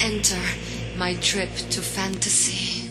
enter my trip to fantasy.